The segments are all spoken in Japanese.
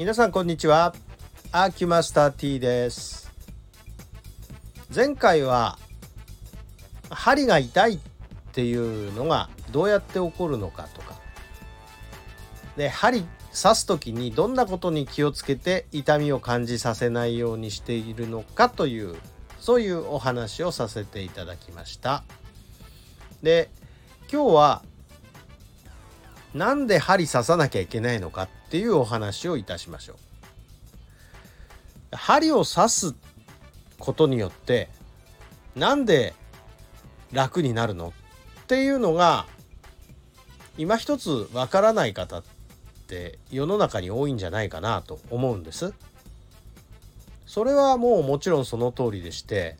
皆さんこんにちは。アーキュマスター T です。前回は針が痛いっていうのがどうやって起こるのかとか。で針刺す時にどんなことに気をつけて痛みを感じさせないようにしているのかというそういうお話をさせていただきました。で今日はなんで針刺さなきゃいけないのかっていうお話をいたしましょう針を刺すことによってなんで楽になるのっていうのが今一つわからない方って世の中に多いんじゃないかなと思うんです。それはもうもちろんその通りでして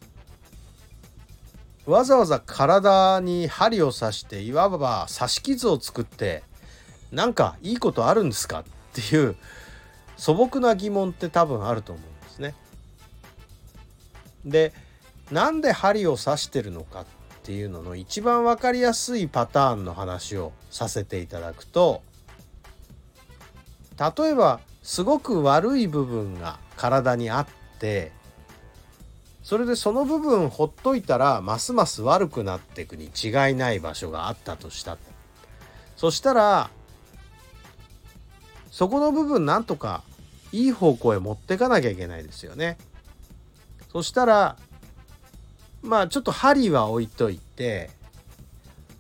わざわざ体に針を刺していわば刺し傷を作ってなんかいいことあるんですかっていう素朴な疑問って多分あると思うんですね。でなんで針を刺してるのかっていうのの一番分かりやすいパターンの話をさせていただくと例えばすごく悪い部分が体にあってそれでその部分ほっといたらますます悪くなっていくに違いない場所があったとしたそしたらそこの部分なんとかいい方向へ持ってかなきゃいけないですよね。そしたらまあちょっと針は置いといて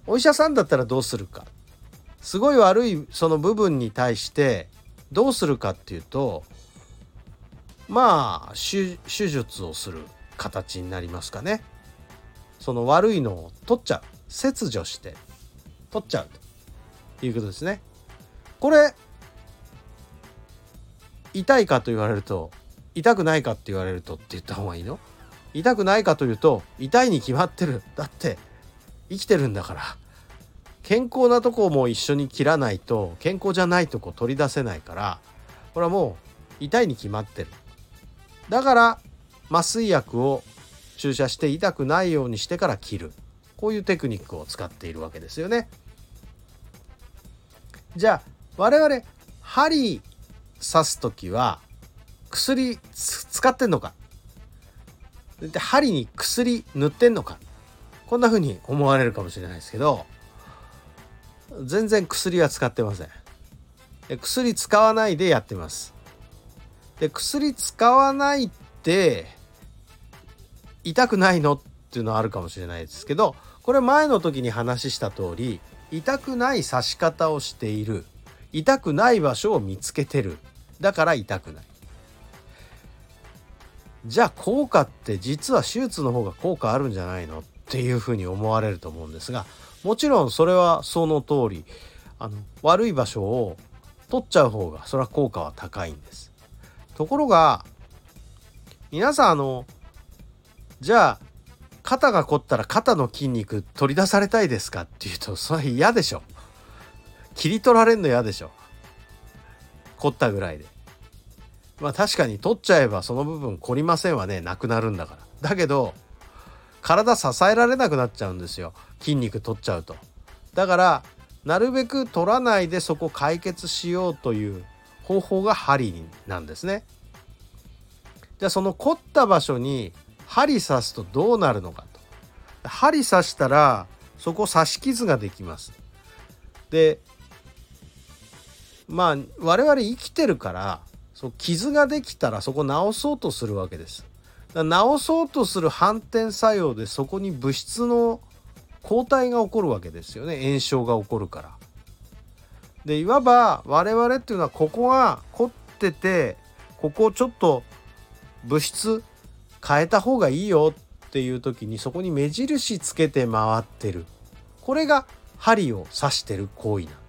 お医者さんだったらどうするか。すごい悪いその部分に対してどうするかっていうとまあ手術をする形になりますかね。その悪いのを取っちゃう。切除して取っちゃうということですね。これ痛いかと言われると痛くないかって言われるとって言った方がいいの？痛くないかというと痛いに決まってる。だって生きてるんだから。健康なとこも一緒に切らないと健康じゃないとこ取り出せないからこれはもう痛いに決まってる。だから麻酔薬を注射して痛くないようにしてから切る。こういうテクニックを使っているわけですよね。じゃあ我々針刺す時は薬使ってんのか？で針に薬塗ってんのか？こんな風に思われるかもしれないですけど全然薬は使ってません。薬使わないでやってます。で薬使わないって痛くないのっていうのはあるかもしれないですけどこれ前の時に話した通り痛くない刺し方をしている痛くない場所を見つけてる。だから痛くない。じゃあ効果って実は手術の方が効果あるんじゃないのっていうふうに思われると思うんですがもちろんそれはその通りあの悪い場所を取っちゃう方がそれは効果は高いんです。ところが皆さんあのじゃあ肩が凝ったら肩の筋肉取り出されたいですかっていうとそれは嫌でしょ。切り取られんの嫌でしょ。凝ったぐらいでまあ確かに取っちゃえばその部分凝りませんわねなくなるんだからだけど体支えられなくなっちゃうんですよ筋肉取っちゃうとだからなるべく取らないでそこ解決しようという方法が針なんですね。じゃあその凝った場所に針刺すとどうなるのかと。針刺したらそこ刺し傷ができます。でまあ我々生きてるからそう傷ができたらそこ治そうとするわけです。治そうとする反転作用でそこに物質の抗体が起こるわけですよね炎症が起こるから。でいわば我々っていうのはここが凝っててここをちょっと物質変えた方がいいよっていう時にそこに目印つけて回ってるこれが針を刺してる行為なんです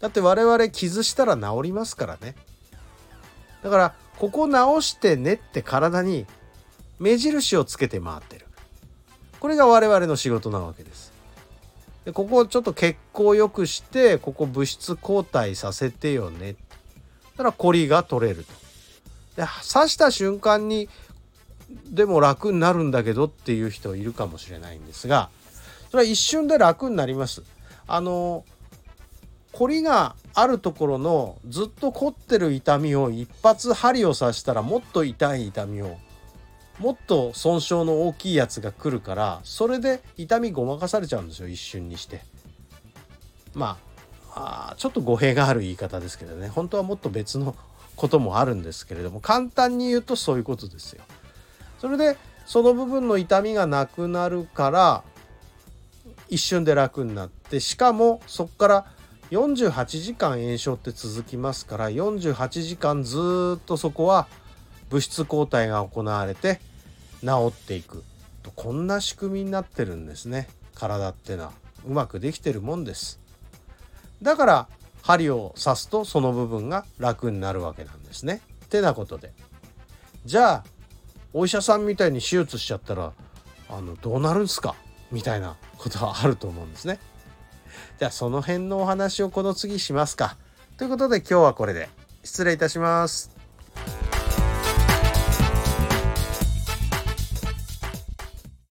だって我々傷したら治りますからねだからここ直してねって体に目印をつけて回ってるこれが我々の仕事なわけですでここをちょっと血行良くしてここ物質交代させてよねたらコリが取れると。で刺した瞬間にでも楽になるんだけどっていう人いるかもしれないんですがそれは一瞬で楽になります。あの凝りがあるところのずっと凝ってる痛みを一発針を刺したらもっと痛い痛みをもっと損傷の大きいやつが来るからそれで痛みごまかされちゃうんですよ一瞬にしてまあちょっと語弊がある言い方ですけどね本当はもっと別のこともあるんですけれども簡単に言うとそういうことですよそれでその部分の痛みがなくなるから一瞬で楽になってしかもそこから48時間炎症って続きますから48時間ずっとそこは物質抗体が行われて治っていくとこんな仕組みになってるんですね。体ってのは。うまくできてるもんです。だから針を刺すとその部分が楽になるわけなんですね。ってなことで。じゃあお医者さんみたいに手術しちゃったらあのどうなるんすか？みたいなことはあると思うんですね。じゃあその辺のお話をこの次しますか。ということで今日はこれで。失礼いたします。